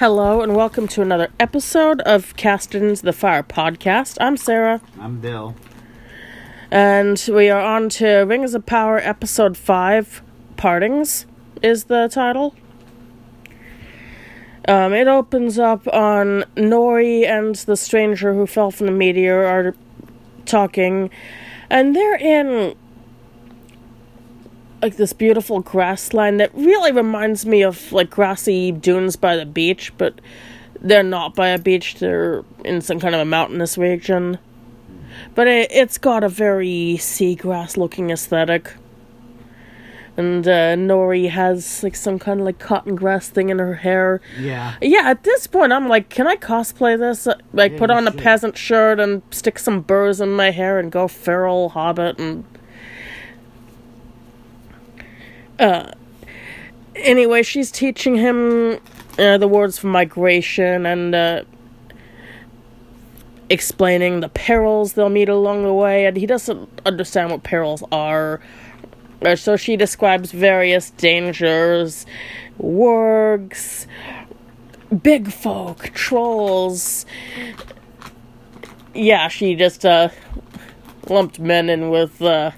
Hello and welcome to another episode of Casted into the Fire podcast. I'm Sarah, I'm Bill. and we are on to Rings of Power episode 5 Partings is the title. Um, it opens up on Nori and the stranger who fell from the meteor are talking, and they're in like this beautiful grassland that really reminds me of like grassy dunes by the beach, but they're not by a beach, they're in some kind of a mountainous region. But it, it's got a very seagrass looking aesthetic. And uh, Nori has like some kind of like cotton grass thing in her hair. Yeah. Yeah, at this point, I'm like, can I cosplay this? Like, Yeah, put on a should. peasant shirt and stick some burrs in my hair and go feral hobbit and. Uh. Anyway, she's teaching him uh, the words for migration and uh, explaining the perils they'll meet along the way, and he doesn't understand what perils are. Uh, So she describes various dangers, wargs, big folk, trolls. Yeah, she just uh, lumped men in with uh,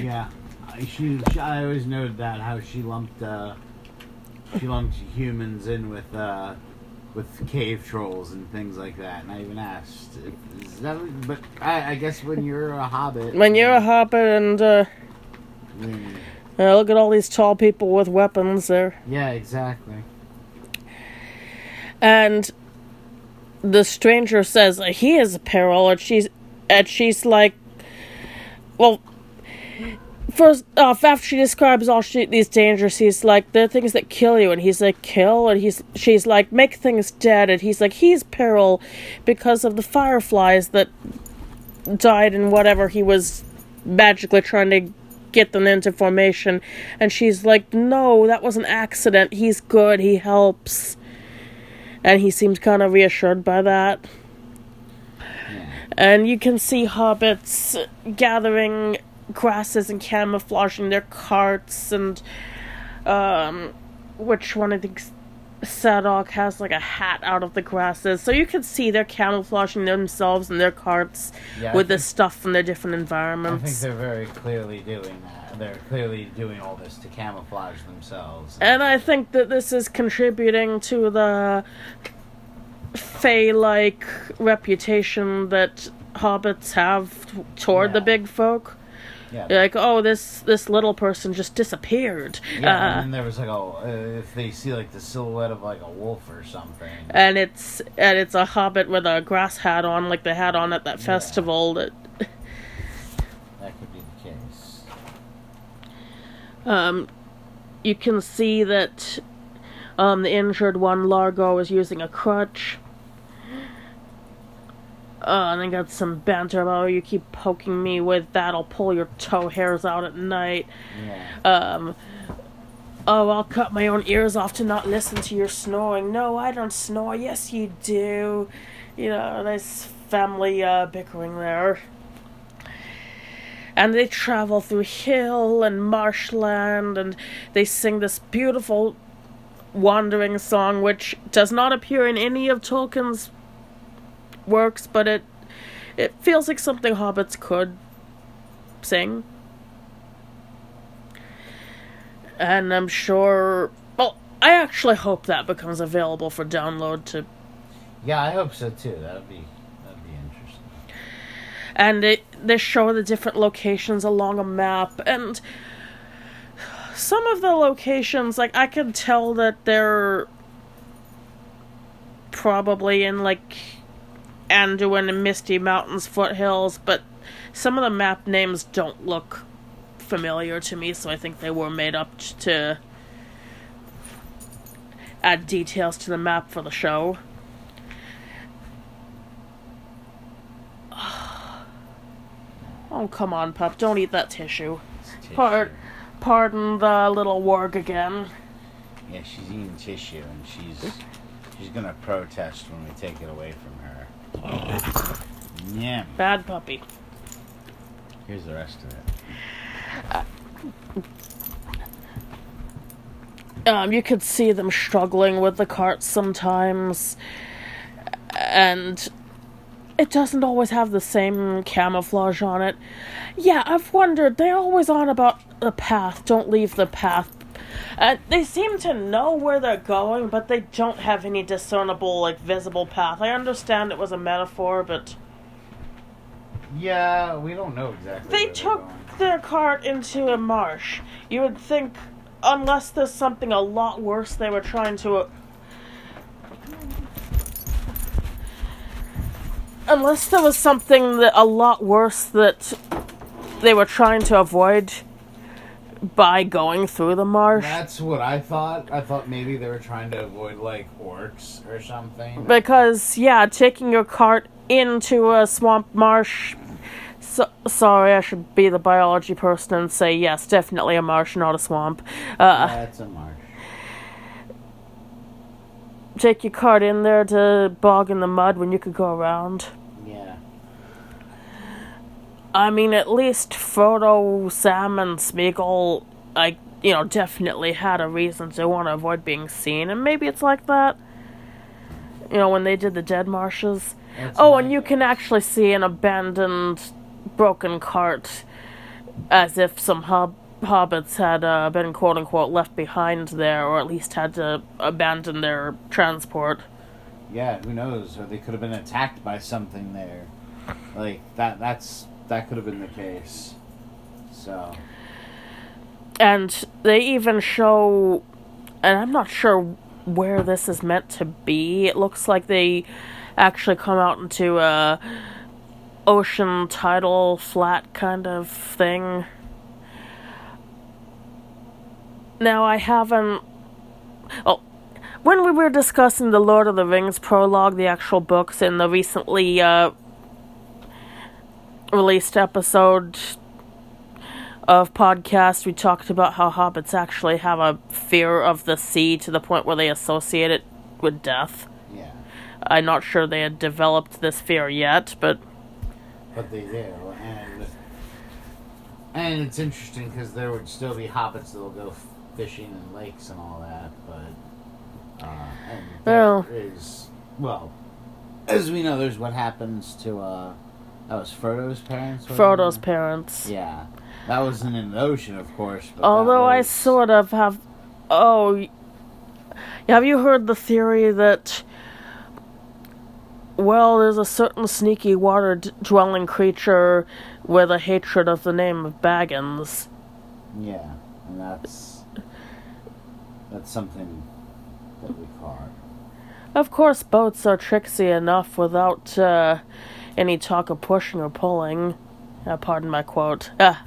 Yeah. I- She, she, I always noted that how she lumped uh, she lumped humans in with uh, with cave trolls and things like that. And I even asked, is that? But I, I guess when you're a hobbit, when you're a hobbit and uh, uh, look at all these tall people with weapons there. yeah, exactly. and the stranger says he is a peril and she's and she's like well first off uh, after she describes all she, these dangers. He's like there are things that kill you. And he's like kill? And he's she's like make things dead. And he's like he's peril because of the fireflies that died in whatever. He was magically trying to get them into formation. And she's like no that was an accident. He's good. He helps. And he seems kind of reassured by that. Hmm. And you can see hobbits gathering grasses and camouflaging their carts, and um, which one I think Sadoc has like a hat out of the grasses, so you can see they're camouflaging themselves and their carts Yeah, with the stuff from their different environments. I think they're very clearly doing that. They're clearly doing all this to camouflage themselves. And I think that this is contributing to the Fey like reputation that hobbits have toward the big folk. Yeah, You're like, oh, this this little person just disappeared. yeah. Uh, and there was like, oh, uh, if they see like the silhouette of like a wolf or something. and it's and it's a hobbit with a grass hat on, like they had on at that Yeah. festival. That That could be the case. um, you can see that um, the injured one, Largo, is using a crutch. Uh, and I got some banter about oh, you keep poking me with that, I'll pull your toe hairs out at night. Yeah. Um, oh, I'll cut my own ears off to not listen to your snoring. No, I don't snore. Yes, you do. You know, nice family uh, bickering there. And they travel through hill and marshland, and they sing this beautiful wandering song, which does not appear in any of Tolkien's works, but it it feels like something hobbits could sing. And I'm sure. Well, I actually hope that becomes available for download to. Yeah, I hope so too. That'd be that'd be interesting. And it, they show the different locations along a map, and some of the locations, like, I can tell that they're probably in, like, Anduin and Misty Mountains foothills, but some of the map names don't look familiar to me, so I think they were made up to add details to the map for the show. Oh, come on, pup. Don't eat that tissue. Part, pardon the little warg again. Yeah, she's eating tissue, and she's she's gonna protest when we take it away from. Yeah. Bad puppy. Here's the rest of it. Um, you could see them struggling with the cart sometimes, and it doesn't always have the same camouflage on it. Yeah, I've wondered. They're always on about the path. Don't leave the path. Uh, they seem to know where they're going, but they don't have any discernible, like, visible path. I understand it was a metaphor, but Yeah, we don't know exactly. they took their cart into a marsh. You would think, unless there's something a lot worse they were trying to. uh, Unless there was something that a lot worse that they were trying to avoid by going through the marsh. That's what I thought. I thought maybe they were trying to avoid like orcs or something. Because, yeah, taking your cart into a swamp marsh. So, sorry, I should be the biology person and say yes, definitely a marsh, not a swamp. Uh, That's a marsh. take your cart in there to bog in the mud when you could go around. I mean, at least Frodo, Sam, and Smeagol, I, you know, definitely had a reason to want to avoid being seen, and maybe it's like that. You know, when they did the Dead Marshes. That's Oh, and you can actually see an abandoned, broken cart, as if some hob- hobbits had uh, been quote unquote left behind there, or at least had to abandon their transport. Yeah, who knows? Or they could have been attacked by something there. Like that. That's that could have been the case. So And they even show, and I'm not sure where this is meant to be. It looks like they actually come out into a ocean tidal flat kind of thing. Now I haven't. Oh, when we were discussing the Lord of the Rings prologue, the actual books in the recently uh, released episode of podcast, we talked about how hobbits actually have a fear of the sea to the point where they associate it with death. yeah, I'm not sure they had developed this fear yet, but but they do, and and it's interesting because there would still be hobbits that'll go fishing in lakes and all that, but uh, and there Well. is well, as we know, there's what happens to uh, that was Frodo's parents. Frodo's parents. Yeah, that wasn't in the ocean, of course. Although I sort of have. Oh. Have you heard the theory that. Well, there's a certain sneaky water d- dwelling creature with a hatred of the name of Baggins. Yeah, and that's that's something that we caught. Of course, boats are tricksy enough without uh, any talk of pushing or pulling. Uh, pardon my quote. Ah,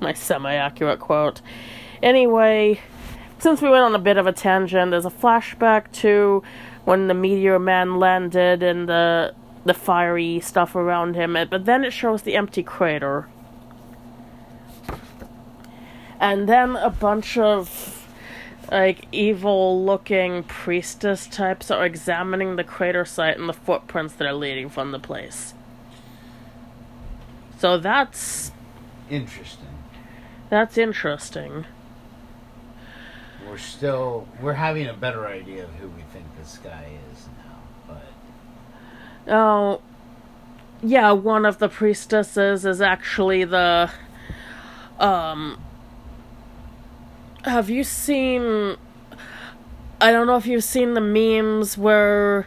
my semi accurate quote. Anyway, since we went on a bit of a tangent, there's a flashback to when the meteor man landed and the the fiery stuff around him, but then it shows the empty crater. And then a bunch of like evil looking priestess types are examining the crater site and the footprints that are leading from the place. So that's Interesting. that's interesting. We're still we're having a better idea of who we think this guy is now, but Oh, yeah, one of the priestesses is actually the. Um. Have you seen. I don't know if you've seen the memes where.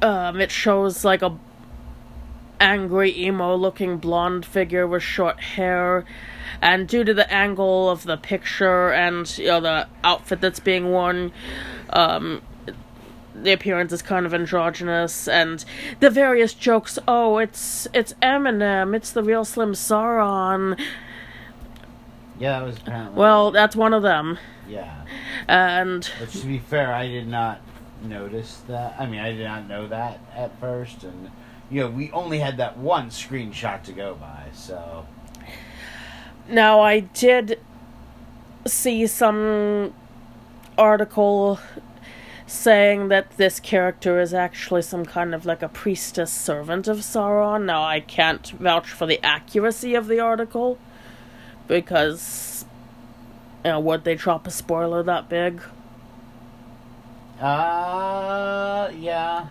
Um, it shows like a angry emo looking blonde figure with short hair and due to the angle of the picture and you know the outfit that's being worn um the appearance is kind of androgynous and the various jokes oh it's it's eminem it's the real slim sauron yeah, that was apparently. Well that's one of them. Yeah. and But to be fair, I did not notice that. I mean, I did not know that at first, and you know, we only had that one screenshot to go by, so. Now i did see some article saying that this character is actually some kind of like a priestess servant of sauron. Now i can't vouch for the accuracy of the article because You know, would they drop a spoiler that big? Uh, yeah.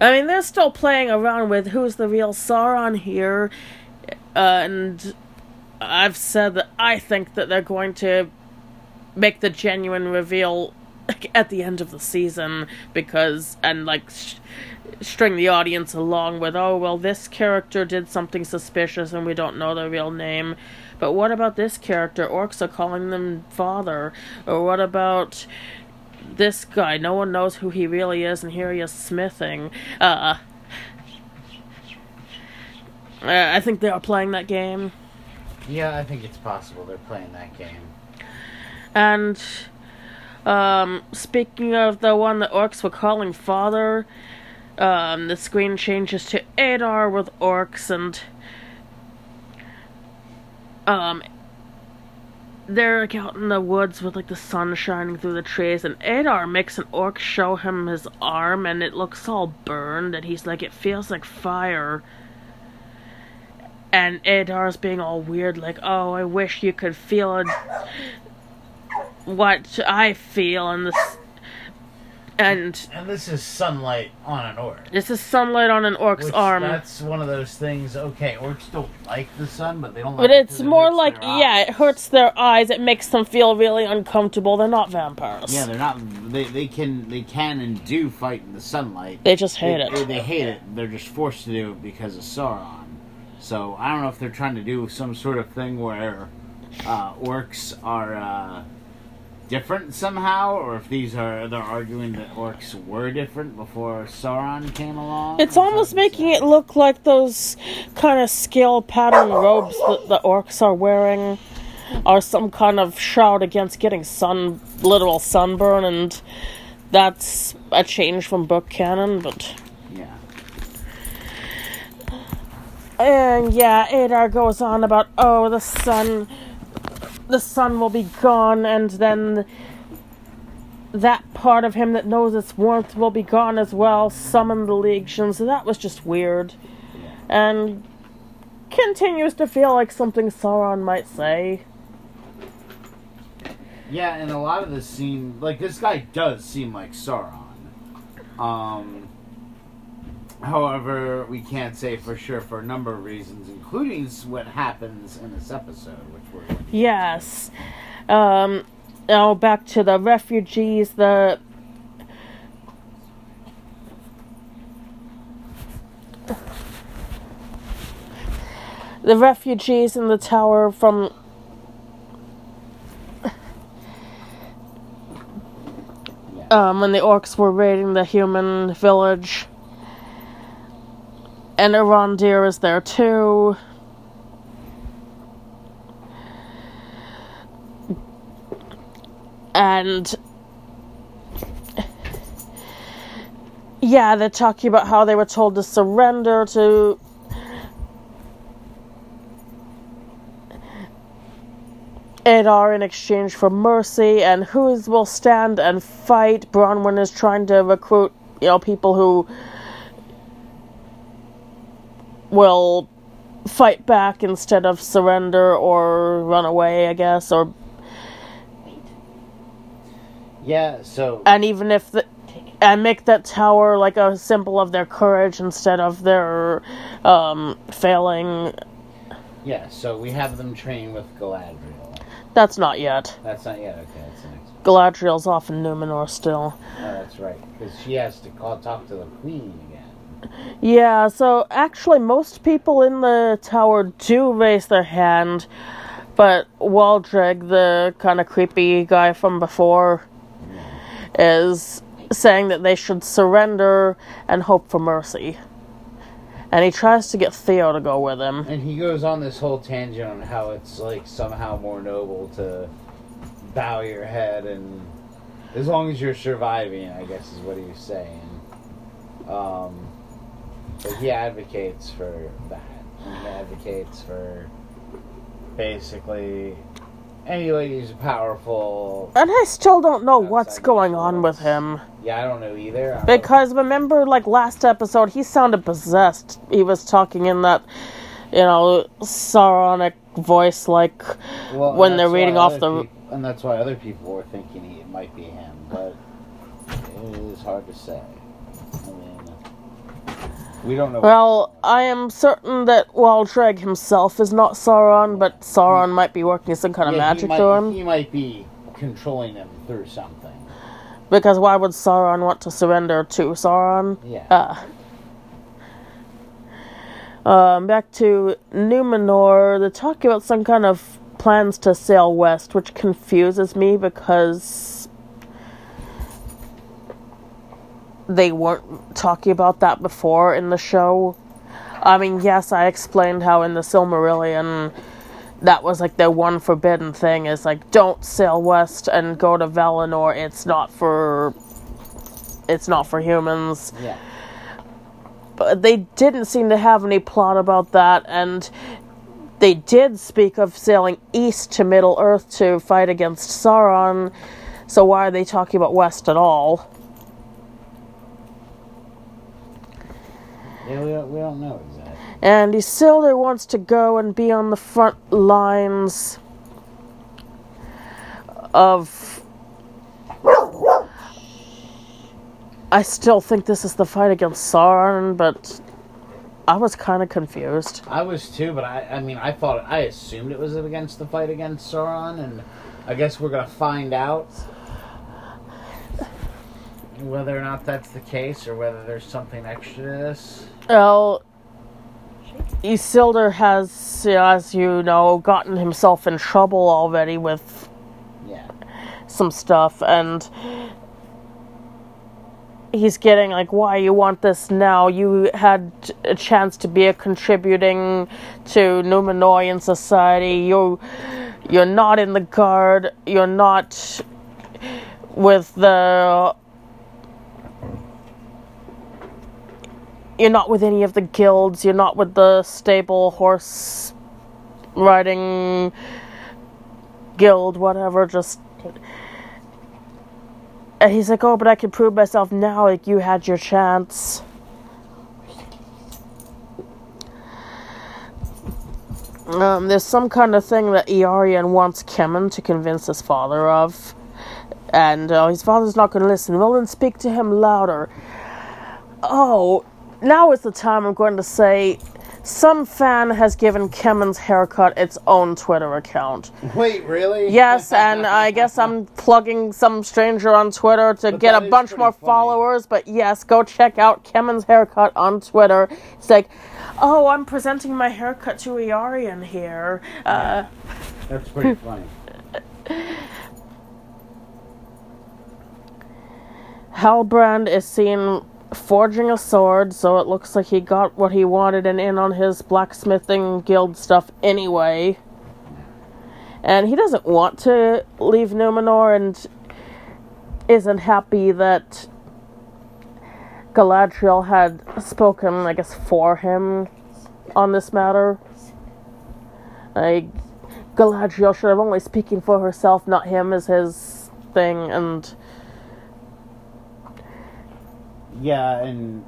I mean, they're still playing around with who's the real Sauron here, uh, and I've said that I think that they're going to make the genuine reveal like, at the end of the season because and like sh- string the audience along with oh well this character did something suspicious and we don't know their real name but what about this character orcs are calling them father or what about this guy no one knows who he really is and here he is smithing uh I think they are playing that game. Yeah, I think it's possible they're playing that game. And um, speaking of the one that orcs were calling father, um, the screen changes to Adar with orcs and um they're like out in the woods with like the sun shining through the trees and Adar makes an orc show him his arm and it looks all burned and he's like it feels like fire. And Adar's being all weird, like, oh, I wish you could feel what I feel, in this, and And this is sunlight on an orc. this is sunlight on an orc's Which, arm. That's one of those things. Okay, orcs don't like the sun, but they don't. But like it it's it more hurts like, yeah, it hurts their eyes. It makes them feel really uncomfortable. They're not vampires. Yeah, they're not. They, they can they can and do fight in the sunlight. they just hate they, it. They hate it. They're just forced to do it because of Sauron. So I don't know if they're trying to do some sort of thing where uh, orcs are uh, different somehow, or if these are they're arguing that orcs were different before Sauron came along. It's almost making it look like those kind of scale pattern robes that the orcs are wearing are some kind of shroud against getting sun, literal sunburn, and that's a change from book canon, but. Yeah. And yeah, Adar goes on about, oh, the sun, the sun will be gone, and then that part of him that knows its warmth will be gone as well. Summon the legion, so that was just weird, and continues to feel like something Sauron might say. Yeah, and a lot of this seem like this guy does seem like Sauron. Um, however, we can't say for sure for a number of reasons, including what happens in this episode, which we're going to Yes. Um, now back to the refugees. The the refugees in the tower from um, when the orcs were raiding the human village. And Arondir is there too. And yeah, they're talking about how they were told to surrender to Adar in exchange for mercy, and who will stand and fight. Bronwyn is trying to recruit, you know, people who will fight back instead of surrender or run away, I guess, or yeah. So and even if the and make that tower like a symbol of their courage instead of their um, failing. yeah, so we have them train with Galadriel. That's not yet. That's not yet. Okay, that's the next. Galadriel's off in Numenor still. Oh, that's right, because she has to call talk to the queen again. Yeah, so actually, most people in the tower do raise their hand, but Waldreg, the kind of creepy guy from before, is saying that they should surrender and hope for mercy. And he tries to get Theo to go with him. And he goes on this whole tangent on how it's like somehow more noble to bow your head and as long as you're surviving, I guess is what he was saying. Um, but he advocates for that. He advocates for basically anybody who's powerful. And I still don't know what's going on with him. Yeah, I don't know either. Because remember, like last episode, he sounded possessed. He was talking in that, you know, Sauronic voice, like well, when they're reading off the- and that's why other people were thinking he, it might be him, but it is hard to say. I mean, we don't know. Well, I am certain that Waldreg himself is not Sauron, but Sauron might be working some kind of Yeah, magic might, through him. He might be controlling him through something. Because why would Sauron want to surrender to Sauron? Yeah. Uh, um, back to Numenor, they're talking about some kind of plans to sail west, which confuses me because they weren't talking about that before in the show. I mean, yes, I explained how in the Silmarillion that was like their one forbidden thing is like don't sail west and go to Valinor. It's not for it's not for humans yeah. but they didn't seem to have any plot about that and they did speak of sailing east to middle earth to fight against sauron so why are they talking about west at all Yeah, we don't, we don't know exactly. and isildur wants to go and be on the front lines of I still think this is the fight against Sauron, but I was kind of confused. I was too, but I, I mean, I thought, I assumed it was against the fight against Sauron, and I guess we're gonna find out whether or not that's the case, or whether there's something extra to this. Well, Isildur has, as you know, gotten himself in trouble already with Yeah. some stuff, and he's getting like, why you want this now? You had a chance to be a contributing to Numenorean society. You, you're not in the guard. You're not with the. You're not with any of the guilds. You're not with the stable horse riding guild, whatever. Just and he's like, "Oh, but I can prove myself now. Like you had your chance." Um, there's some kind of thing that Eärien wants Kemen to convince his father of, and uh, his father's not going to listen. Well, then speak to him louder. Oh, now is the time I'm going to say. Some fan has given Kemen's haircut its own Twitter account. Wait, really? Yes, and I guess I'm plugging some stranger on Twitter to But get a bunch more funny. followers. But yes, go check out Kemen's haircut on Twitter. It's like, oh, I'm presenting my haircut to Eärien here. Uh, That's pretty funny. Halbrand is seen forging a sword, so it looks like he got what he wanted and in on his blacksmithing guild stuff anyway. And he doesn't want to leave Numenor and isn't happy that Galadriel had spoken, I guess, for him on this matter. Like, Galadriel should have only speaking for herself, not him as his thing, and Yeah, and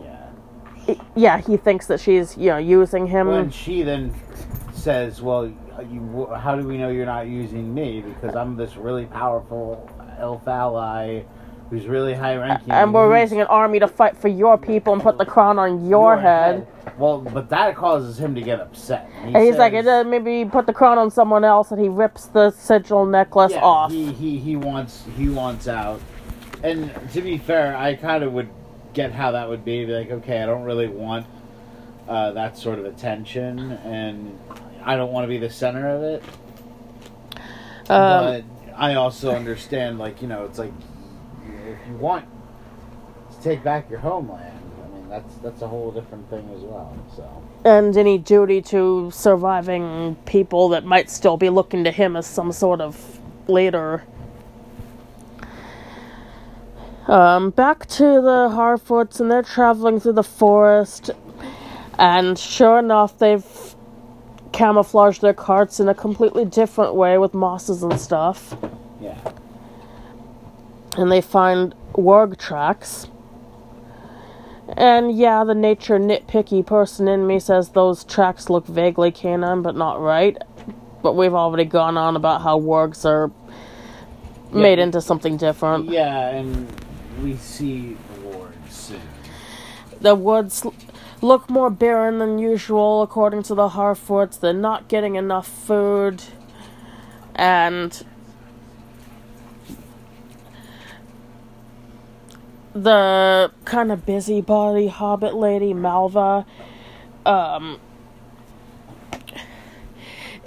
yeah. yeah, he thinks that she's you know using him. When she then says, "Well, you, how do we know you're not using me? Because I'm this really powerful elf ally who's really high ranking, and we're raising an army to fight for your people and put the crown on your, head. Well, but that causes him to get upset. He And he's like, says- uh, maybe put the crown on someone else, and he rips the sigil necklace yeah, off. He, he he wants he wants out. And to be fair, I kind of would get how that would be. Be like, okay, I don't really want uh, that sort of attention, and I don't want to be the center of it. Um, but I also understand, like you know, it's like if you want to take back your homeland, I mean that's that's a whole different thing as well. So and any duty to surviving people that might still be looking to him as some sort of leader. Um, back to the Harfoots, and they're traveling through the forest, and sure enough, they've camouflaged their carts in a completely different way with mosses and stuff. yeah, and they find warg tracks. And yeah, the nature nitpicky person in me says those tracks look vaguely canine, but not right. but we've already gone on about how wargs are made into something different. Yeah, and we see soon. The woods look more barren than usual, according to the Harfoots. They're not getting enough food, and the kind of busybody hobbit lady Malva um,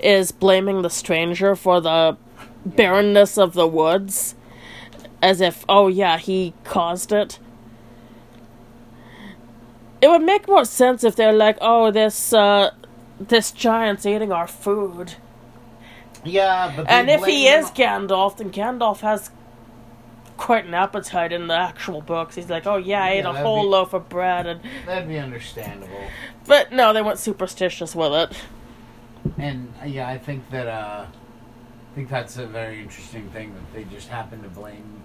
is blaming the stranger for the barrenness of the woods, as if, oh yeah, he caused it. It would make more sense if they're like, oh, this uh, this giant's eating our food. Yeah, but And if he is Gandalf, then Gandalf has quite an appetite in the actual books. He's like, oh yeah, I ate a whole be- loaf of bread, and that'd be understandable. but no, they went superstitious with it. And uh, yeah, I think that uh, I think that's a very interesting thing that they just happen to blame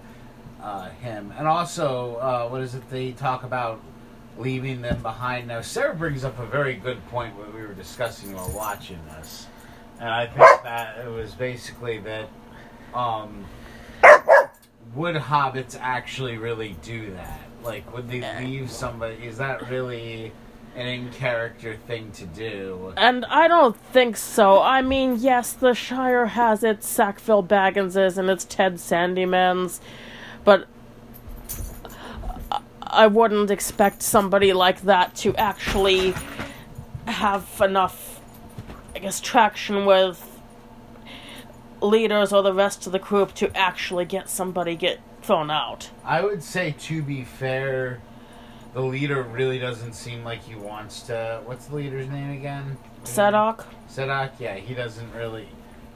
uh, him. And also, uh, what is it they talk about leaving them behind? Now, Sarah brings up a very good point what we were discussing while watching this, and I think that it was basically that um, would hobbits actually really do that? Like, would they leave somebody? Is that really? An in character thing to do. And I don't think so. I mean, yes, the Shire has its Sackville Bagginses and its Ted Sandymans, but I- wouldn't expect somebody like that to actually have enough, I guess, traction with leaders or the rest of the group to actually get somebody get thrown out. I would say, to be fair, the leader really doesn't seem like he wants to. What's the leader's name again? Sadoc? Sadak. Yeah, he doesn't really.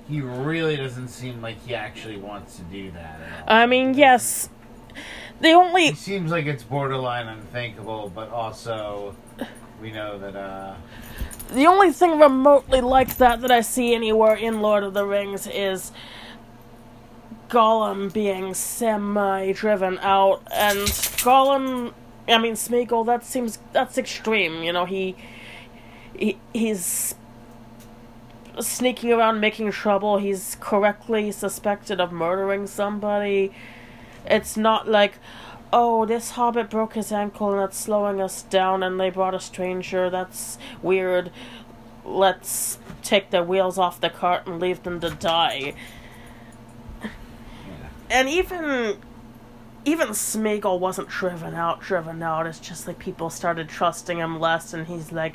He really doesn't seem like he actually wants to do that. At all. I mean, yes. The only He seems like it's borderline unthinkable, but also we know that. uh The only thing remotely like that that I see anywhere in Lord of the Rings is Gollum being semi-driven out, and Gollum, I mean Smeagol. That seems that's extreme. You know, he, he he's sneaking around making trouble. He's correctly suspected of murdering somebody. It's not like, oh, this hobbit broke his ankle and that's slowing us down, and they brought a stranger. That's weird. Let's take the wheels off the cart and leave them to die. yeah. And even even Smeagol wasn't driven out, driven out. It's just like people started trusting him less, and he's like,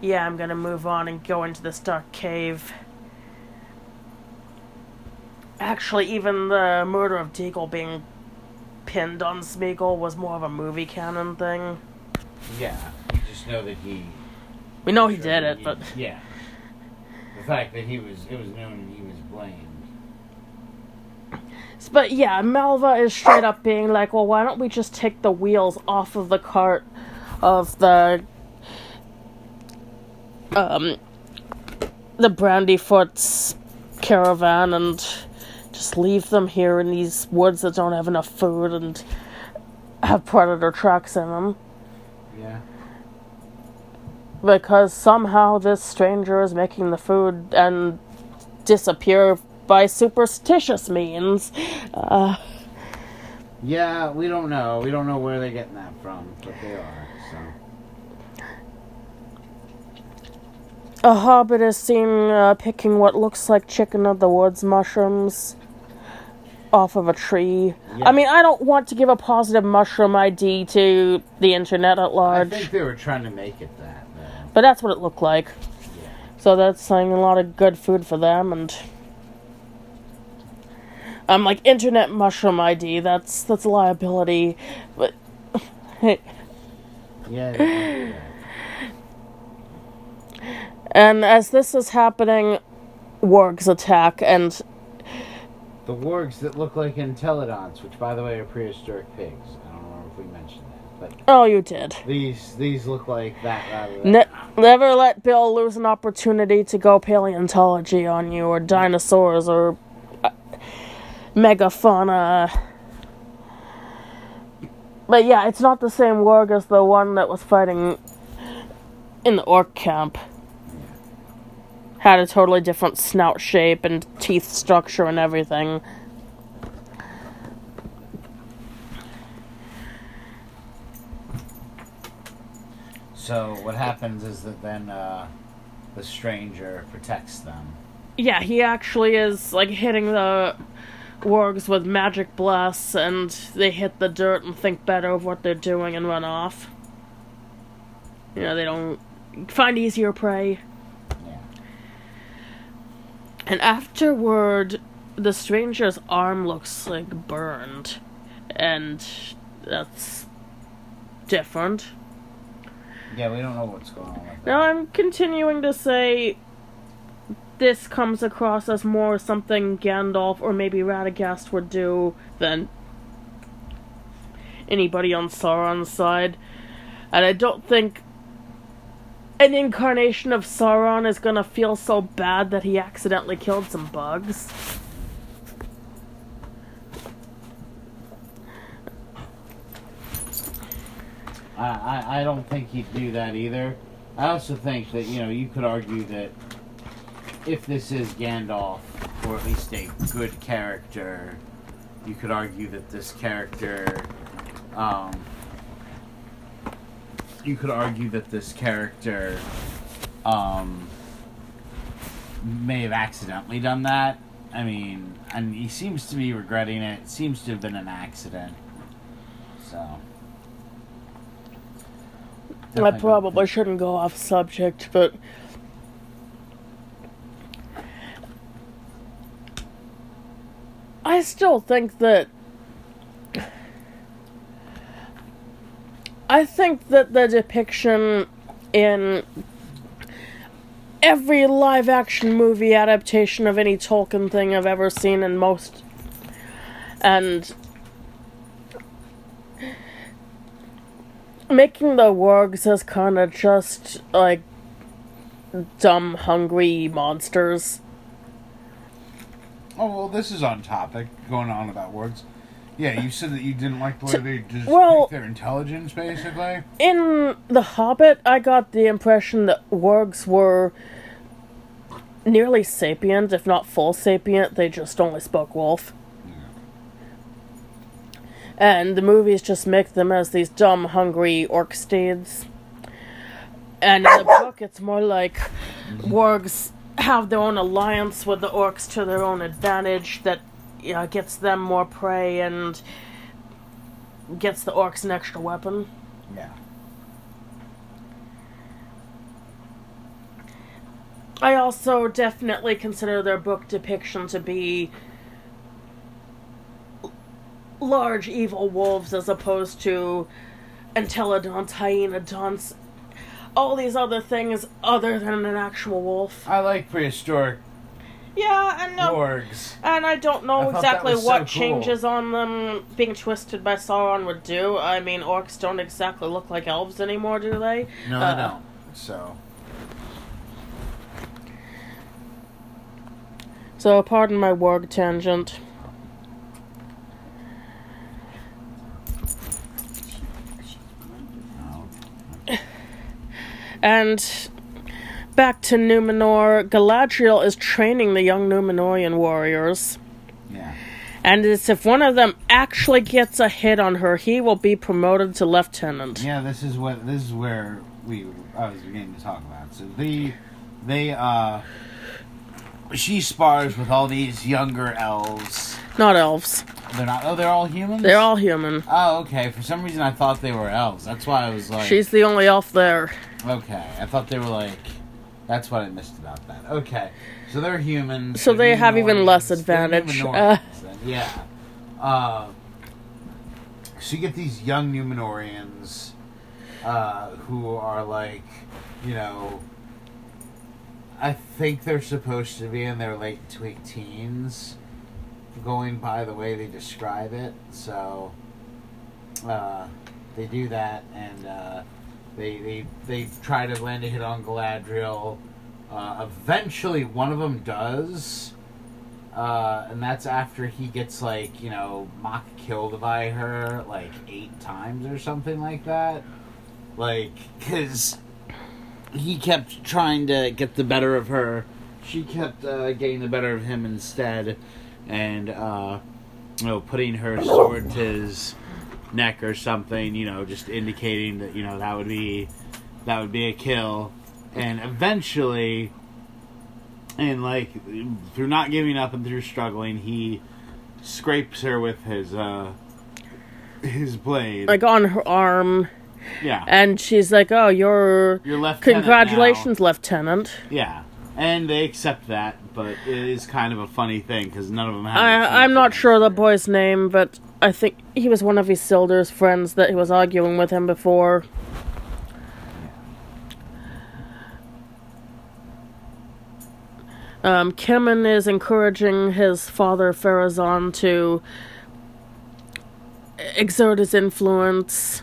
"Yeah, I'm gonna move on and go into this dark cave." Actually, even the murder of Déagol being pinned on Smeagol was more of a movie canon thing. Yeah, you just know that he. We know he sure did it, he- but yeah, the fact that he was it was known he was blamed. But yeah, Malva is straight up being like, well, why don't we just take the wheels off of the cart of the um the Brandyfoot's caravan and just leave them here in these woods that don't have enough food and have predator tracks in them Yeah. because somehow this stranger is making the food and disappear by superstitious means. Uh, Yeah, we don't know. We don't know where they're getting that from, but they are. So. A hobbit is seen uh, picking what looks like chicken of the woods mushrooms off of a tree. Yeah. I mean, I don't want to give a positive mushroom ID to the internet at large. I think they were trying to make it that. Though. but that's what it looked like. Yeah. So that's saying a lot of good food for them, and I'm like internet mushroom ID. That's that's a liability, but Yeah. And as this is happening, wargs attack, and The wargs that look like entelodonts, which by the way are prehistoric pigs. I don't know if we mentioned that, but oh, you did. these these look like that rather than. Ne- never let Bill lose an opportunity to go paleontology on you, or dinosaurs, or uh, megafauna. But yeah, it's not the same warg as the one that was fighting in the orc camp. Had a totally different snout shape and teeth structure and everything. So what happens is that then uh, the stranger protects them. Yeah, he actually is like hitting the wargs with magic bless, and they hit the dirt and think better of what they're doing and run off. You know, they don't find easier prey. And afterward, the stranger's arm looks like burned, and that's different. Yeah, we don't know what's going on with that. Now I'm continuing to say this comes across as more something Gandalf or maybe Radagast would do than anybody on Sauron's side. And I don't think an incarnation of Sauron is gonna feel so bad that he accidentally killed some bugs. I, I, I don't think he'd do that either. I also think that, you know, you could argue that if this is Gandalf, or at least a good character, you could argue that this character, um, you could argue that this character, um, may have accidentally done that. I mean, and he seems to be regretting it. It seems to have been an accident. So. I probably shouldn't go off subject, but I still think that I think that the depiction in every live action movie adaptation of any Tolkien thing I've ever seen and most and making the wargs as kind of just like dumb, hungry monsters. Oh well, this is on topic. Going on about words. Yeah, you said that you didn't like the way they just well- their intelligence, basically. In The Hobbit, I got the impression that wargs were nearly sapient, if not full sapient. They just only spoke wolf. And the movies just make them as these dumb, hungry orc steeds. And in the book, it's more like wargs have their own alliance with the orcs to their own advantage that you know, gets them more prey and gets the orcs an extra weapon. Yeah. I also definitely consider their book depiction to be large evil wolves as opposed to entelodonts, hyenodonts, all these other things other than an actual wolf. I like prehistoric Yeah, and no, wargs. and I don't know that exactly was so what cool. changes on them being twisted by Sauron would do. I mean, orcs don't exactly look like elves anymore, do they? No, Uh, I don't. So. So, pardon my warg tangent. And back to Numenor, Galadriel is training the young Numenorean warriors. Yeah. And it's if one of them actually gets a hit on her, he will be promoted to lieutenant. Yeah, this is what this is where we I was beginning to talk about. So they they uh she spars with all these younger elves. Not elves. They're not oh they're all humans? They're all human. Oh, okay. For some reason I thought they were elves. That's why I was like She's the only elf there. Okay. I thought they were like that's what I missed about that. Okay. So they're humans. So they're they have even less advantage. Yeah. Uh, so you get these young Numenoreans uh, who are like, you know, I think they're supposed to be in their late to late teens, going by the way they describe it. So uh, they do that, and uh, they they they try to land a hit on Galadriel. Uh, eventually, one of them does, uh, and that's after he gets like you know mock killed by her like eight times or something like that. Like, because he kept trying to get the better of her she kept uh, getting the better of him instead, and uh, you know, putting her sword to his neck or something. You know, just indicating that you know that would be that would be a kill, and eventually, and like through not giving up and through struggling, he scrapes her with his uh his blade. Like on her arm, yeah, and she's like, "Oh, you're you're left. congratulations, lieutenant." Yeah, and they accept that, but it is kind of a funny thing because none of them have. I, I'm not sure the boy's name, but I think he was one of Isildur's friends that he was arguing with him before. Um, Kemen is encouraging his father Pharazôn to exert his influence.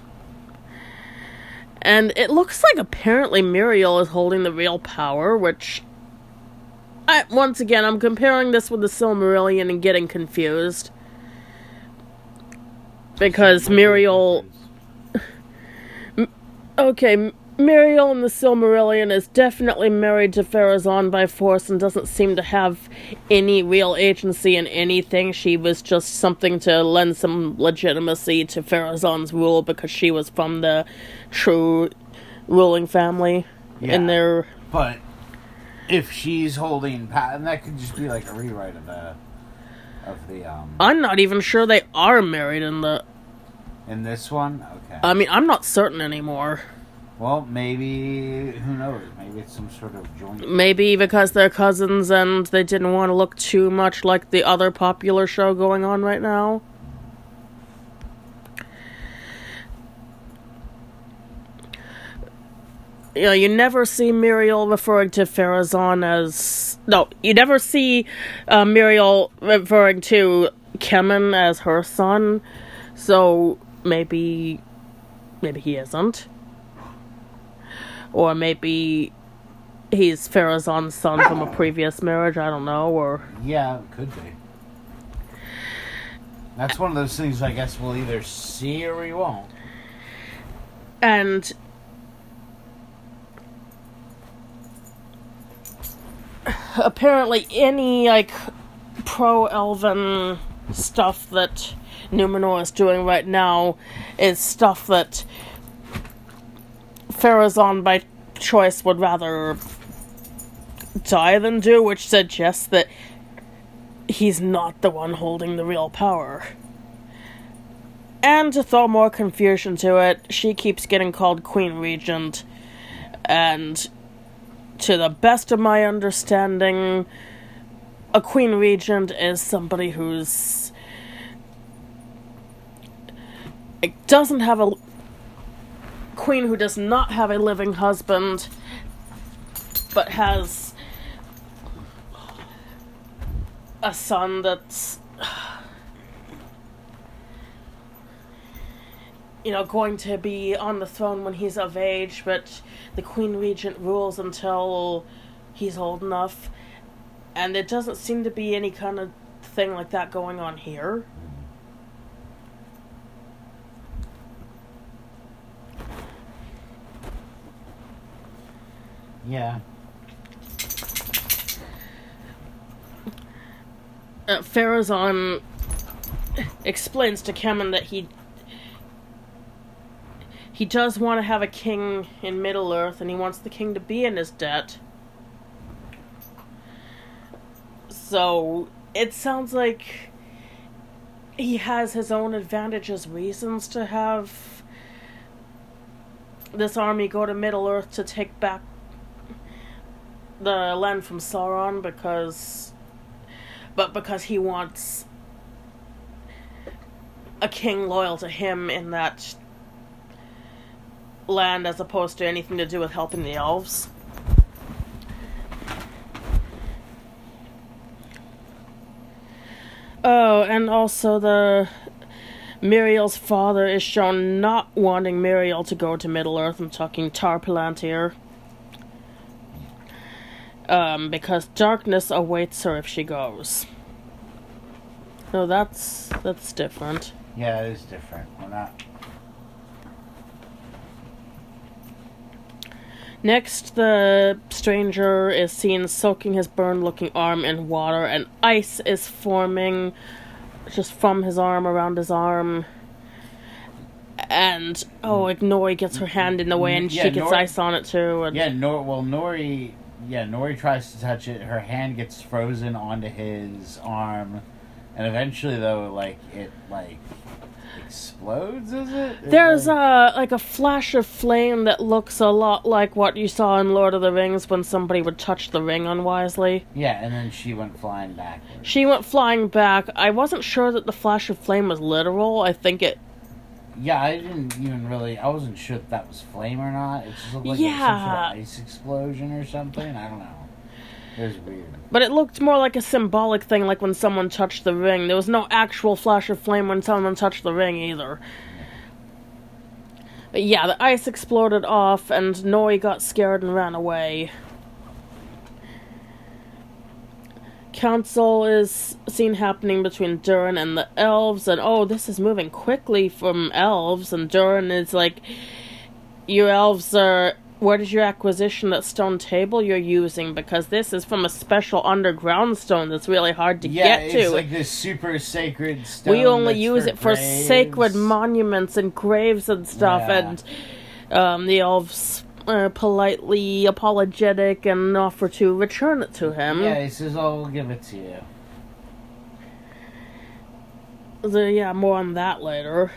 And it looks like apparently Muriel is holding the real power, which I, once again, I'm comparing this with the Silmarillion and getting confused. Because Muriel. Okay, Muriel in the Silmarillion is definitely married to Pharazôn by force and doesn't seem to have any real agency in anything. She was just something to lend some legitimacy to Pharazôn's rule because she was from the true ruling family Yeah. in their But if she's holding pat, and that could just be like a rewrite of the of the um I'm not even sure they are married in the. In this one. Okay. I mean, I'm not certain anymore. well, maybe who knows? Maybe it's some sort of joint. Maybe because they're cousins and they didn't want to look too much like the other popular show going on right now. You know, you never see Muriel referring to Pharazôn as. No, you never see uh, Muriel referring to Kemen as her son. So maybe. Maybe he isn't. Or maybe he's Pharazôn's son from a previous marriage, I don't know, or Yeah, it could be. That's one of those things I guess we'll either see or we won't. and apparently any like pro elven stuff that Numenor is doing right now is stuff that Pharazôn by choice would rather die than do, which suggests that he's not the one holding the real power. And to throw more confusion to it, she keeps getting called Queen Regent, and to the best of my understanding, a Queen Regent is somebody who's. It doesn't have a. Queen who does not have a living husband, but has a son that's you know, going to be on the throne when he's of age, but the Queen Regent rules until he's old enough. And it doesn't seem to be any kind of thing like that going on here. Yeah. Uh, Pharazôn explains to Kemen that he he does want to have a king in Middle Earth, and he wants the king to be in his debt. So it sounds like he has his own advantages, reasons to have this army go to Middle Earth to take back the land from Sauron because but because he wants a king loyal to him in that land as opposed to anything to do with helping the elves. Oh, and also the Muriel's father is shown not wanting Muriel to go to Middle Earth. I'm talking Tar Palantir. Um, because darkness awaits her if she goes. No, that's that's different. Yeah, it is different. We're not. Next, the stranger is seen soaking his burned looking arm in water, and ice is forming just from his arm around his arm. And, oh, like Nori gets her hand in the way, and Yeah, she gets Nori- ice on it too. And, Yeah, Nor well Nori yeah, Nori tries to touch it, her hand gets frozen onto his arm and eventually though like it like explodes, is it? It, There's like- a like a flash of flame that looks a lot like what you saw in Lord of the Rings when somebody would touch the ring unwisely. Yeah, and then she went flying back. She went flying back. I wasn't sure that the flash of flame was literal. I think it Yeah, I didn't even really. I wasn't sure if that was flame or not. It just looked like it was some sort of ice explosion or something. I don't know. It was weird. But it looked more like a symbolic thing, like when someone touched the ring. There was no actual flash of flame when someone touched the ring either. But yeah, the ice exploded off, and Nori got scared and ran away. Council is seen happening between Durin and the elves, and oh, this is moving quickly from elves, and Durin is like, You elves are. What is your acquisition, that stone table you're using? Because this is from a special underground stone that's really hard to yeah, get to. Yeah, it's like this super sacred stone. we only use it for graves. sacred monuments and graves and stuff, Yeah. and um, the elves are politely apologetic and offer to return it to him. Yeah, he says, "Oh, we'll give it to you." So, yeah, more on that later.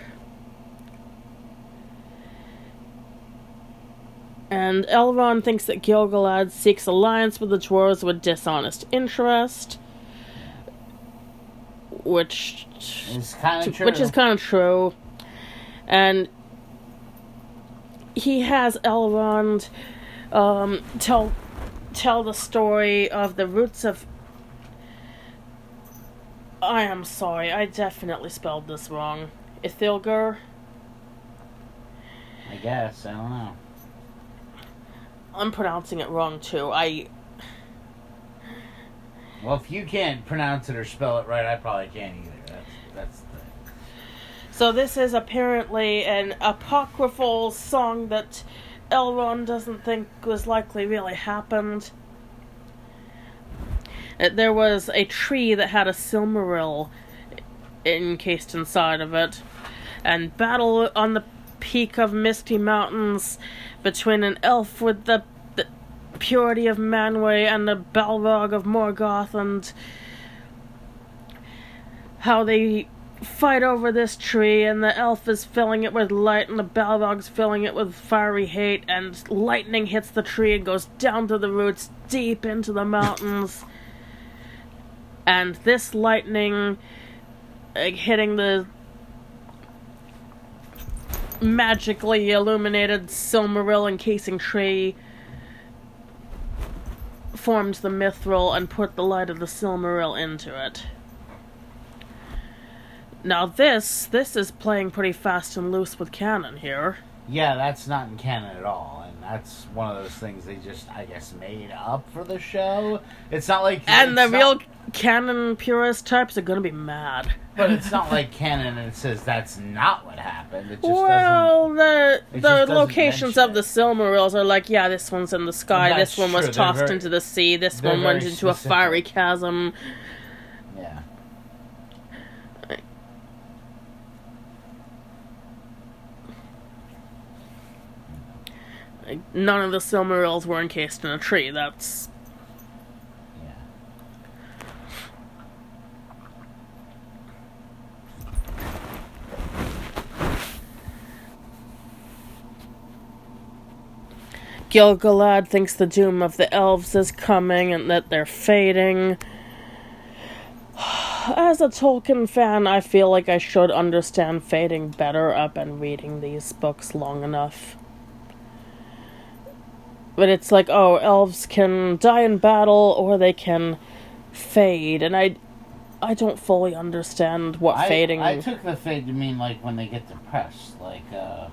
And Elrond thinks that Gilgalad seeks alliance with the dwarves with dishonest interest, which It's kind of true. which is kind of true. And he has Elrond um, tell tell the story of the roots of. I am sorry, I definitely spelled this wrong. Ithilgur. I guess I don't know. I'm pronouncing it wrong too. I Well, if you can't pronounce it or spell it right, I probably can't either. That's that's. So this is apparently an apocryphal song that Elrond doesn't think was likely really happened. Uh, There was a tree that had a Silmaril encased inside of it, and battle on the peak of Misty Mountains between an elf with the, the purity of Manwë and a Balrog of Morgoth, and how they fight over this tree, and the elf is filling it with light, and the Balrog's filling it with fiery hate, and lightning hits the tree and goes down to the roots, deep into the mountains. and this lightning like, hitting the magically illuminated Silmaril encasing tree formed the mithril and put the light of the Silmaril into it. Now this this is playing pretty fast and loose with canon here. Yeah, that's not in canon at all, and that's one of those things they just, I guess, made up for the show. It's not like And the it's real canon purist types are gonna be mad. but it's not like canon and it says that's not what happened. It just Well, the the locations of the it. Silmarils are like, yeah, this one's in the sky, this one was. They're tossed very- into the sea, this one went into a fiery chasm. doesn't. Yeah. Like, none of the Silmarils were encased in a tree. That's Yeah. Gilgalad thinks the doom of the elves is coming and that they're fading. As a Tolkien fan, I feel like I should understand fading better. I've been reading these books long enough. But it's like, oh, elves can die in battle or they can fade, and I, I don't fully understand what I, fading. I took the fade to mean like when they get depressed, like uh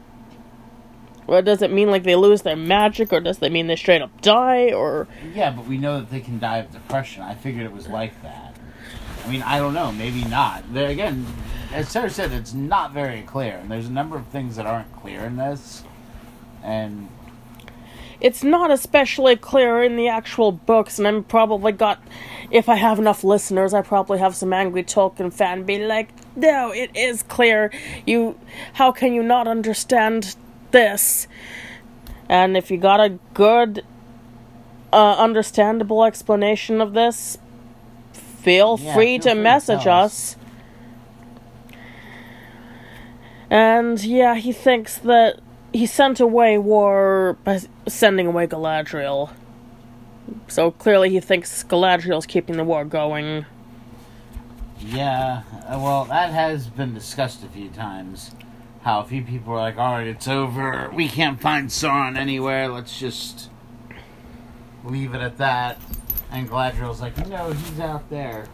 Or does it mean like they lose their magic, or does it mean they straight up die, or yeah, but we know that they can die of depression. I figured it was like that. I mean, I don't know, maybe not. There again, as Sarah said, it's not very clear, and there's a number of things that aren't clear in this. And it's not especially clear in the actual books, and I'm probably got. If I have enough listeners, I probably have some angry Tolkien fan be like, "No, it is clear. You, how can you not understand this?" And if you got a good, uh, understandable explanation of this, feel Yeah, free feel to free to message us. And yeah, he thinks that he sent away war by sending away Galadriel. So clearly he thinks Galadriel's keeping the war going. Yeah, uh, well, that has been discussed a few times. How a few people are like, alright, it's over. We can't find Sauron anywhere. Let's just leave it at that. And Galadriel's like, no, he's out there.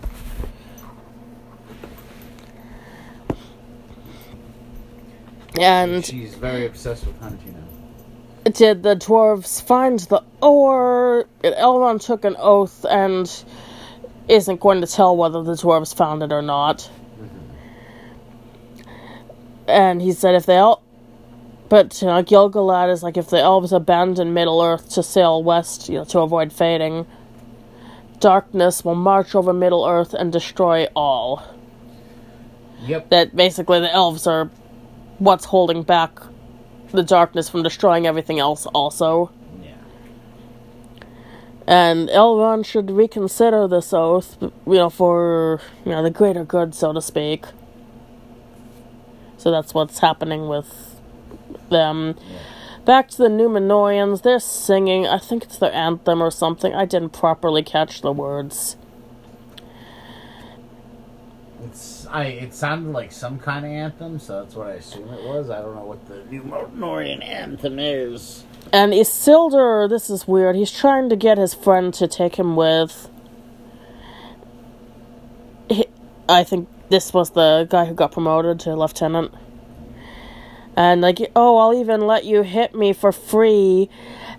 And She's very obsessed with hunting him. did the dwarves find the ore? Elrond took an oath and isn't going to tell whether the dwarves found it or not. Mm-hmm. And he said if they all. But you know, Gilgalad is like if the elves abandon Middle Earth to sail west, you know, to avoid fading, darkness will march over Middle Earth and destroy all. Yep. That basically the elves are what's holding back the darkness from destroying everything else also. Yeah. And Elrond should reconsider this oath, you know, for, you know, the greater good, so to speak. So that's what's happening with them. Back to the Numenoreans, they're singing, I think it's their anthem or something. I didn't properly catch the words. It's I. It sounded like some kind of anthem, so that's what I assume it was. I don't know what the New Numenorean anthem is. And Isildur, this is weird, he's trying to get his friend to take him with. He, I think this was the guy who got promoted to lieutenant. And like, oh, I'll even let you hit me for free.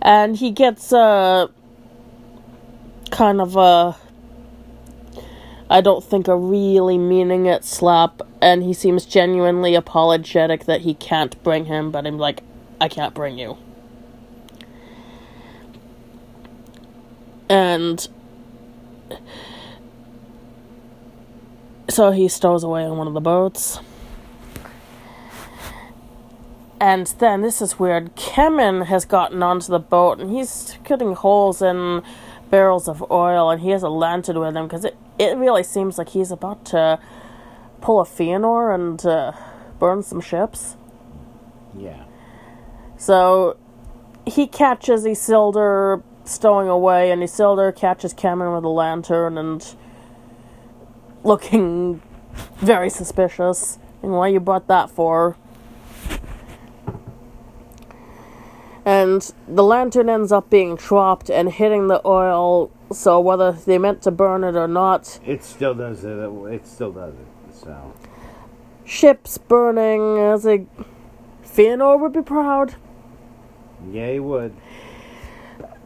And he gets a kind of a I don't think a really meaning it slap, and he seems genuinely apologetic that he can't bring him, but I'm like, I can't bring you. And so he stows away on one of the boats. And then this is weird. Kemen has gotten onto the boat and he's cutting holes in barrels of oil and he has a lantern with him because it, it really seems like he's about to pull a Fëanor and uh, burn some ships. Yeah. So he catches Isildur stowing away, and Isildur catches Kemen with a lantern and looking very suspicious. And why you brought that for? And the lantern ends up being dropped and hitting the oil. So whether they meant to burn it or not, It still does it. It still does it. So ships burning. As a Fëanor would be proud. yeah, he would.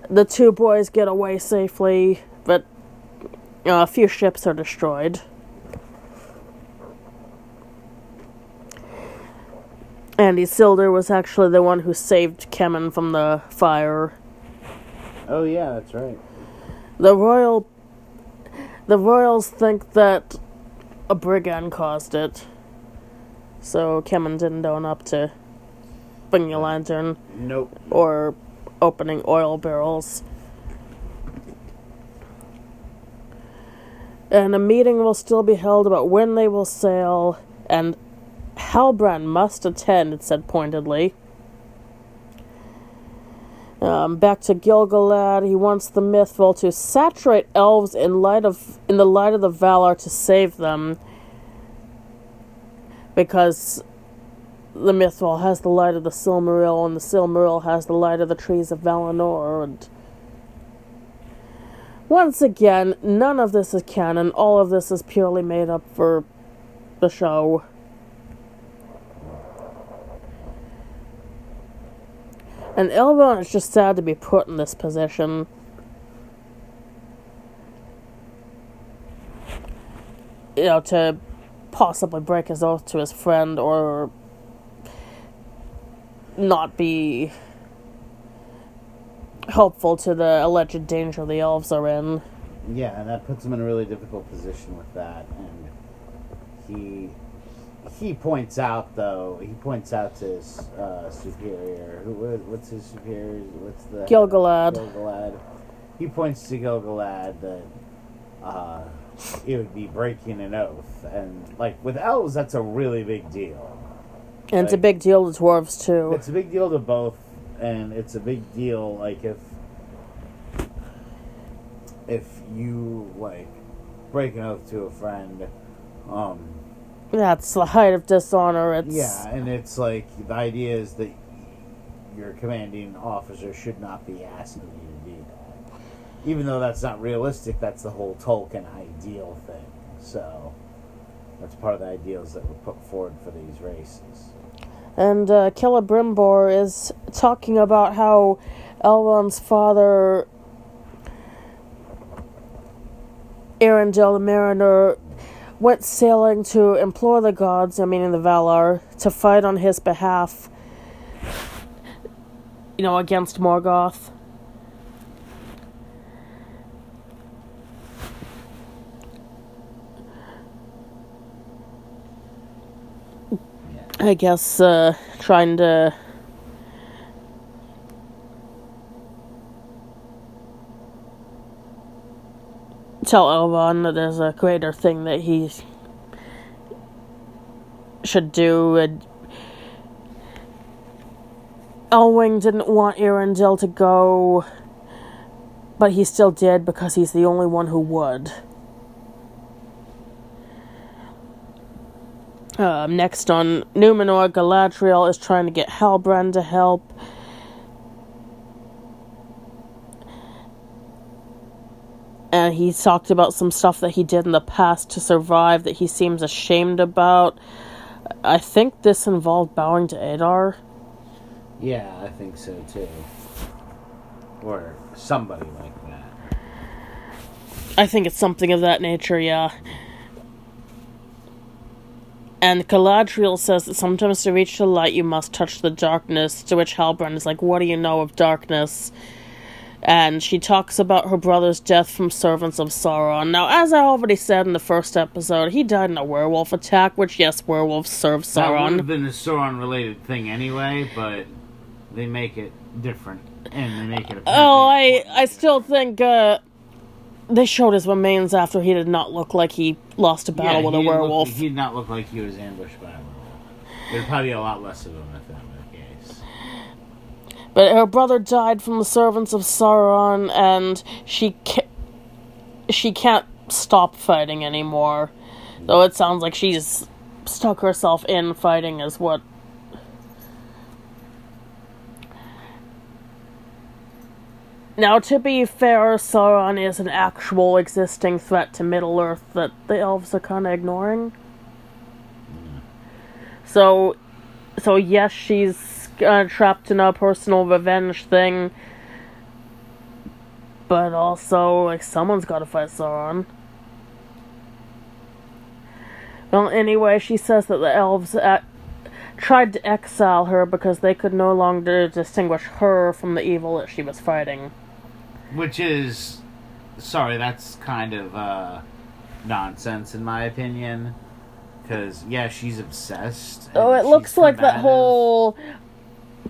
the two boys get away safely, but a few ships are destroyed. And Silder was actually the one who saved Kemen from the fire. Oh yeah, that's right. The royal, the royals think that a brigand caused it, so Kemen didn't own up to bringing a lantern Nope. or opening oil barrels. And a meeting will still be held about when they will sail, and Halbrand must attend, it said pointedly. Um, back to Gilgalad, he wants the mithril to saturate elves in light of in the light of the Valar to save them, because the mithril has the light of the Silmaril, and the Silmaril has the light of the trees of Valinor, and once again, none of this is canon. All of this is purely made up for the show. And Elrond is just sad to be put in this position. You know, to possibly break his oath to his friend or not be helpful to the alleged danger the elves are in. Yeah, and that puts him in a really difficult position with that. And he he points out though he points out to his uh, superior. Who what- what's his superior? What's the Gilgalad. Gilgalad. He points to Gilgalad that uh, it would be breaking an oath, and like with elves, that's a really big deal. And it's a big deal to dwarves too. It's a big deal to both, and it's a big deal like if if you like break an oath to a friend, um, That's the height of dishonor. It's yeah, and it's like the idea is that your commanding officer should not be asking you to do that, even though that's not realistic. That's the whole Tolkien ideal thing. So that's part of the ideals that were put forward for these races. And uh, Celebrimbor is talking about how Elrond's father, Eärendil the Mariner, went sailing to implore the gods, I mean, in the Valar, to fight on his behalf, you know, against Morgoth. I guess uh, trying to tell Elrond that there's a greater thing that he should do. And Elwing didn't want Eärendil to go, but he still did because he's the only one who would. Um, next on Numenor, Galadriel is trying to get Halbrand to help. And he talked about some stuff that he did in the past to survive that he seems ashamed about. I think this involved bowing to Adar. Yeah, I think so too. Or somebody like that. I think it's something of that nature, yeah. And Galadriel says that sometimes to reach the light you must touch the darkness, to which Halbrand is like, What do you know of darkness? And she talks about her brother's death from servants of Sauron. Now, as I already said in the first episode, he died in a werewolf attack, which, yes, werewolves serve Sauron. That would have been a Sauron related thing anyway, but they make it different. And they make it Oh, I, I still think, uh, they showed his remains after he did not look like he lost a battle Yeah, with a werewolf. Look, he did not look like he was ambushed by a werewolf. There'd probably be a lot less of them if that were the case. But her brother died from the servants of Sauron, and she ca- she can't stop fighting anymore. Though it sounds like she's stuck herself in fighting, is what. Now, to be fair, Sauron is an actual existing threat to Middle Earth that the elves are kind of ignoring. So, so yes, she's uh, trapped in a personal revenge thing, but also like someone's got to fight Sauron. Well, anyway, she says that the elves uh, tried to exile her because they could no longer distinguish her from the evil that she was fighting. Which is, sorry, that's kind of uh, nonsense in my opinion. Because yeah, she's obsessed. Oh, it looks like that whole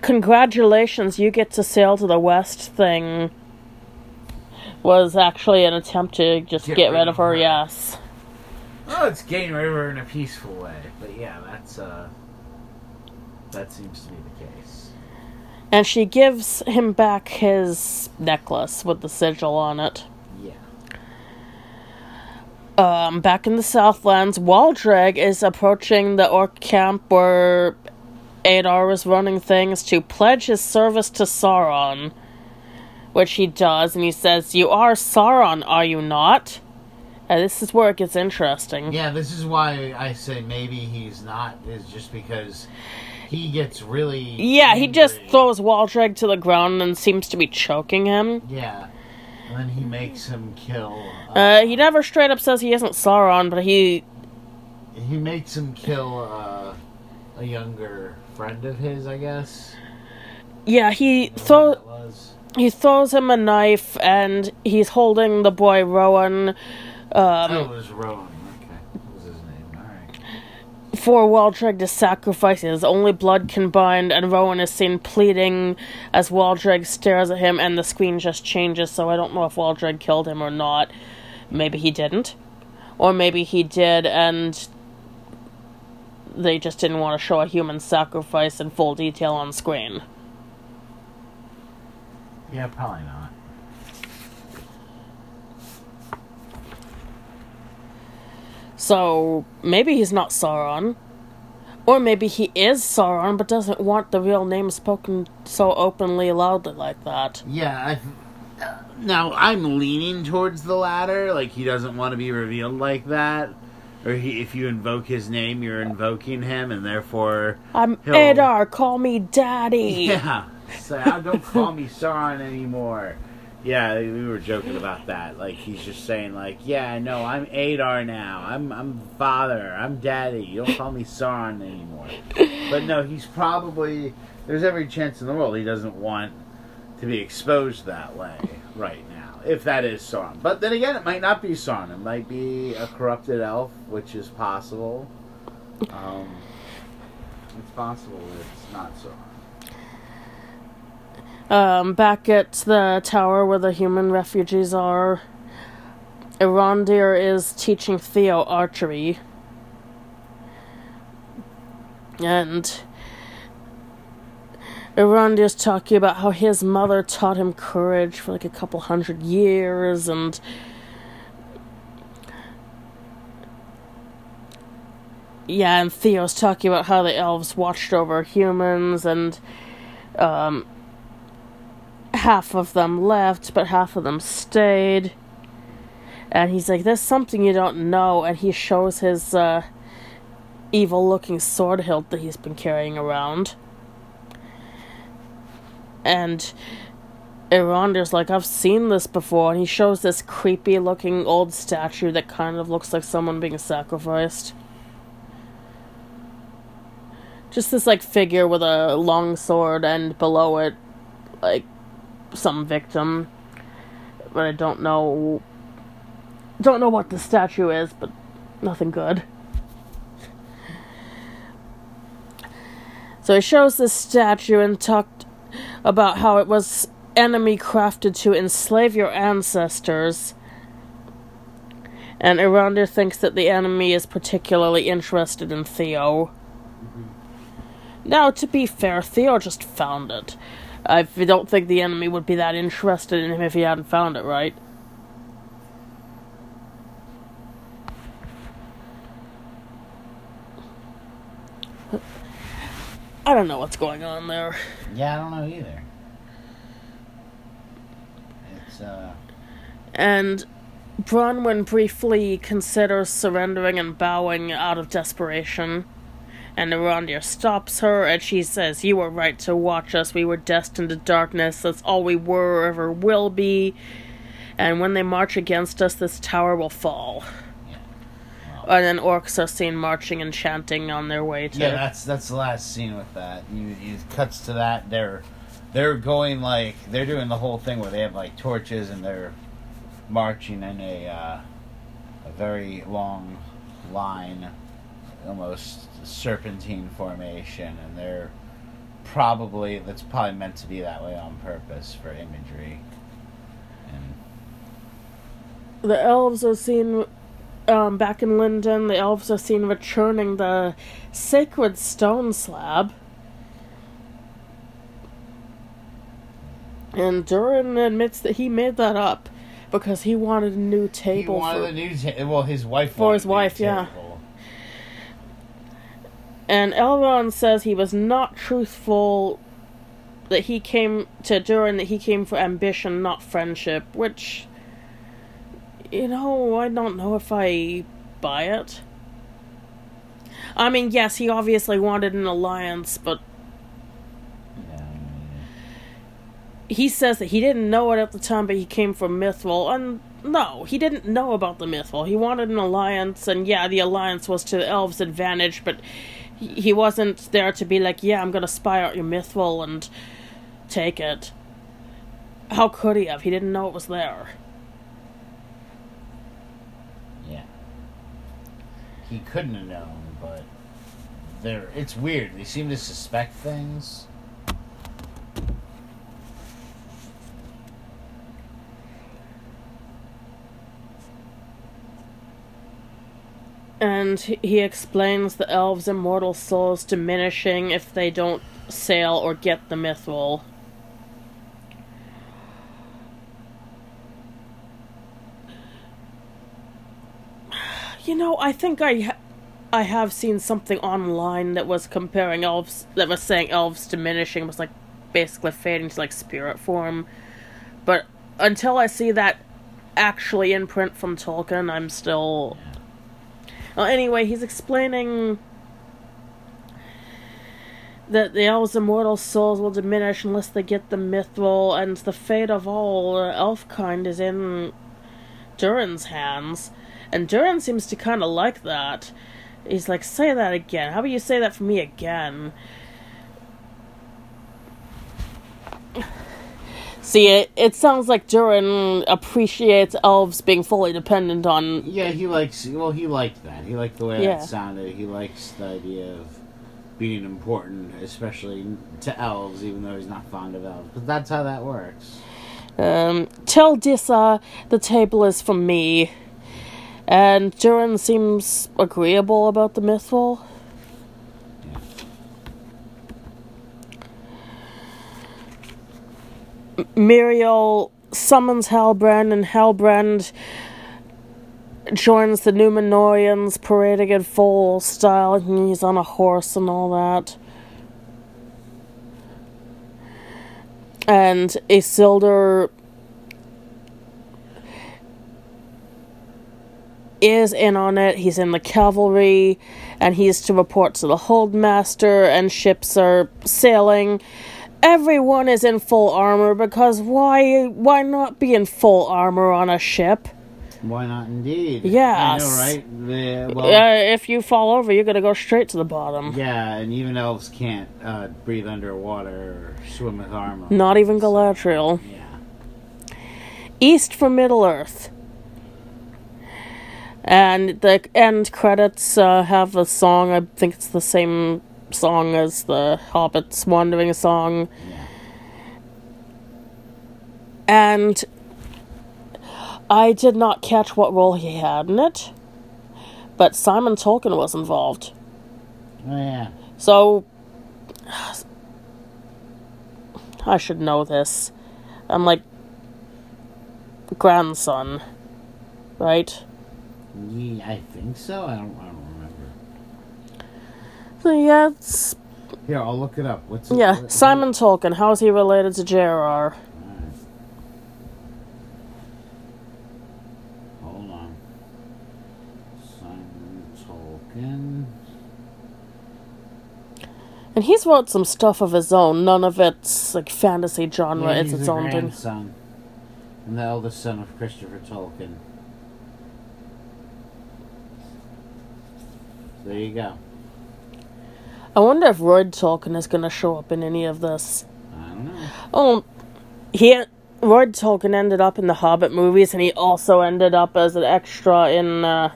congratulations, you get to sail to the west thing was actually an attempt to just get, rid of her, yes. Oh, it's getting rid of her in a peaceful way, but yeah, that's uh, that seems to be the case. And she gives him back his necklace with the sigil on it. Yeah. Um, back in the Southlands, Waldreg is approaching the orc camp where Adar was running things to pledge his service to Sauron. Which he does, and he says, You are Sauron, are you not? And this is where it gets interesting. Yeah, this is why I say maybe he's not. Is just because he gets really. Yeah, he just throws Waldreg to the ground and seems to be choking him. Yeah, and then he makes him kill. Uh, he never straight up says he isn't Sauron, but he he makes him kill uh, a younger friend of his, I guess. yeah he Is that throw what that was? he throws him a knife, and he's holding the boy Rowan. Um, oh, it was Rowan. Okay, what was his name? All right. for Waldreg to sacrifice his only blood can bind, and Rowan is seen pleading as Waldreg stares at him, and the screen just changes. So I don't know if Waldreg killed him or not. Maybe he didn't, or maybe he did, and they just didn't want to show a human sacrifice in full detail on screen. Yeah, probably not. So maybe he's not Sauron. Or maybe he is Sauron but doesn't want the real name spoken so openly loudly like that. Yeah, I. Now I'm leaning towards the latter. Like he doesn't want to be revealed like that, or he, if you invoke his name, you're invoking him, and therefore, I'm He'll- Adar, call me daddy. yeah. So "Ah, don't call me Sauron anymore. Yeah, we were joking about that. Like he's just saying, like, yeah, no, I'm Adar now. I'm I'm father. I'm daddy. You don't call me Sauron anymore. But no, he's probably. There's every chance in the world he doesn't want to be exposed that way right now. If that is Sauron, but then again, it might not be Sauron. It might be a corrupted elf, which is possible. Um, it's possible it's not Sauron. Um, back at the tower where the human refugees are, Arondir is teaching Theo archery. And Arondir's talking about how his mother taught him courage for like a couple hundred years and Yeah, and Theo's talking about how the elves watched over humans and um half of them left, but half of them stayed. And he's like, There's something you don't know. And he shows his uh, evil looking sword hilt that he's been carrying around. And Arondir's like, I've seen this before. And he shows this creepy looking old statue that kind of looks like someone being sacrificed. Just this like figure with a long sword and below it like some victim, but I don't know. Don't know what the statue is, but nothing good. So he shows this statue and talked about how it was enemy crafted to enslave your ancestors. And Arondir thinks that the enemy is particularly interested in Theo. Now, to be fair, Theo just found it. I don't think the enemy would be that interested in him if he hadn't found it, right? I don't know what's going on there. Yeah, I don't know either. It's uh And Bronwyn briefly considers surrendering and bowing out of desperation. And Arondir stops her and she says, You were right to watch us. We were destined to darkness. That's all we were or ever will be. And when they march against us, this tower will fall. And then orcs are seen marching and chanting on their way to. Yeah, that's that's the last scene with that. You you cuts to that. They're they're going like they're doing the whole thing where they have like torches and they're marching in a uh, a very long line, almost serpentine formation, and they're probably that's probably meant to be that way on purpose for imagery. And the elves are seen um, back in Lindon. The elves are seen returning the sacred stone slab. And Durin admits that he made that up because he wanted a new he table wanted for a new ta- well his wife For his wanted a new wife, yeah. table. And Elrond says he was not truthful that he came to Durin that he came for ambition, not friendship, which you know, I don't know if I buy it. I mean, yes, he obviously wanted an alliance, but he says that he didn't know it at the time, but he came from Mithril, and no, he didn't know about the Mithril. He wanted an alliance, and yeah, the alliance was to the elves' advantage, but he wasn't there to be like, yeah, I'm gonna spy out your Mithril and take it. how could he have? He didn't know it was there. Yeah. He couldn't have known, but they're it's weird. They seem to suspect things. And he explains the elves' immortal souls diminishing if they don't sail or get the mithril. You know, I think I ha- I have seen something online that was comparing elves that was saying elves diminishing was like basically fading to like spirit form. But until I see that actually in print from Tolkien, I'm still well, anyway, he's explaining that the elves' immortal souls will diminish unless they get the mithril, and the fate of all elf kind is in Durin's hands. And Durin seems to kind of like that. He's like, say that again. How about you say that for me again? See, it, it sounds like Durin appreciates elves being fully dependent on Yeah, he likes. Well, he liked that. He liked the way Yeah. that sounded. He likes the idea of being important, especially to elves, even though he's not fond of elves. But that's how that works. Um, tell Disa the table is for me. And Durin seems agreeable about the mithril. M- Muriel summons Halbrand, and Halbrand joins the Numenoreans parading in full style, and he's on a horse and all that. And Isildur is in on it. He's in the cavalry, and he's to report to the holdmaster, and ships are sailing. Everyone is in full armor because why? Why not be in full armor on a ship? Why not, indeed? Yes. I know, right? The, well, uh, if you fall over, you're gonna go straight to the bottom. yeah, and even elves can't uh, breathe underwater or swim with armor. Not even Galadriel. Yeah. East for Middle Earth. And the end credits uh, have a song. I think it's the same song as the Hobbit's Wandering Song. Yeah. And I did not catch what role he had in it, but Simon Tolkien was involved. Oh yeah. So I should know this. I'm like grandson, right? Yeah, I think so. I don't. I don't remember. So yeah, it's, Here, I'll look it up. What's it? yeah. what- Simon Tolkien. How is he related to J.R.R.? Alright. Hold on. Simon Tolkien. And he's wrote some stuff of his own. None of it's like fantasy genre. Yeah, it's its own thing. grandson and the eldest son of Christopher Tolkien. There you go. I wonder if Royd Tolkien is going to show up in any of this. I don't know. Oh, he Royd Tolkien ended up in the Hobbit movies, and he also ended up as an extra in uh,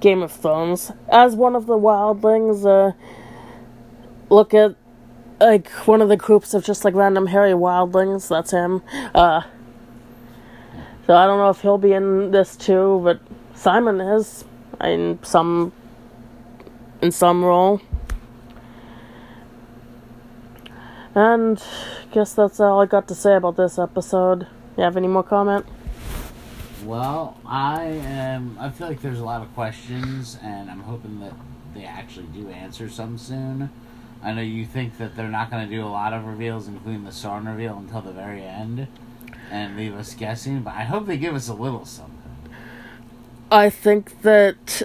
Game of Thrones as one of the wildlings. Uh, look at like one of the groups of just like random hairy wildlings. That's him. Uh, so I don't know if he'll be in this too, but Simon is in some in some role. And guess that's all I got to say about this episode. You have any more comment? Well, I am. I feel like there's a lot of questions, and I'm hoping that they actually do answer some soon. I know you think that they're not going to do a lot of reveals, including the Sauron reveal, until the very end, and leave us guessing. But I hope they give us a little something. I think that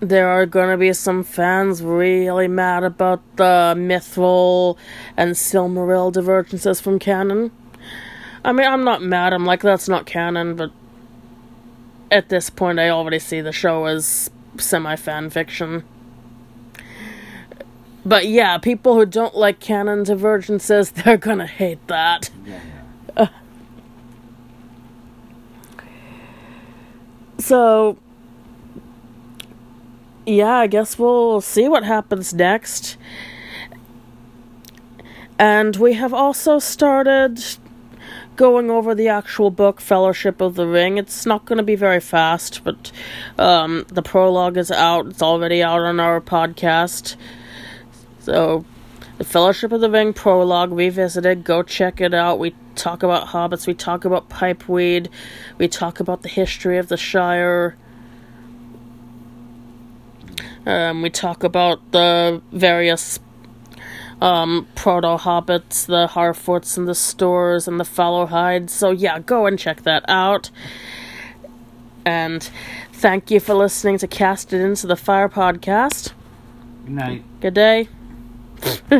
there are gonna be some fans really mad about the Mithril and Silmaril divergences from canon. I mean, I'm not mad, I'm like, that's not canon, but at this point, I already see the show as semi fan fiction. But yeah, people who don't like canon divergences, they're gonna hate that. Yeah. So yeah, I guess we'll see what happens next. And we have also started going over the actual book, Fellowship of the Ring. It's not going to be very fast, but um, the prologue is out. It's already out on our podcast. So, the Fellowship of the Ring prologue revisited. Go check it out. We talk about hobbits. We talk about pipeweed. We talk about the history of the Shire. Um, we talk about the various um, proto hobbits, the Harfoots, and the Stoors, and the Fallohides. So, yeah, go and check that out. And thank you for listening to Cast It Into the Fire podcast. Good night. Good day.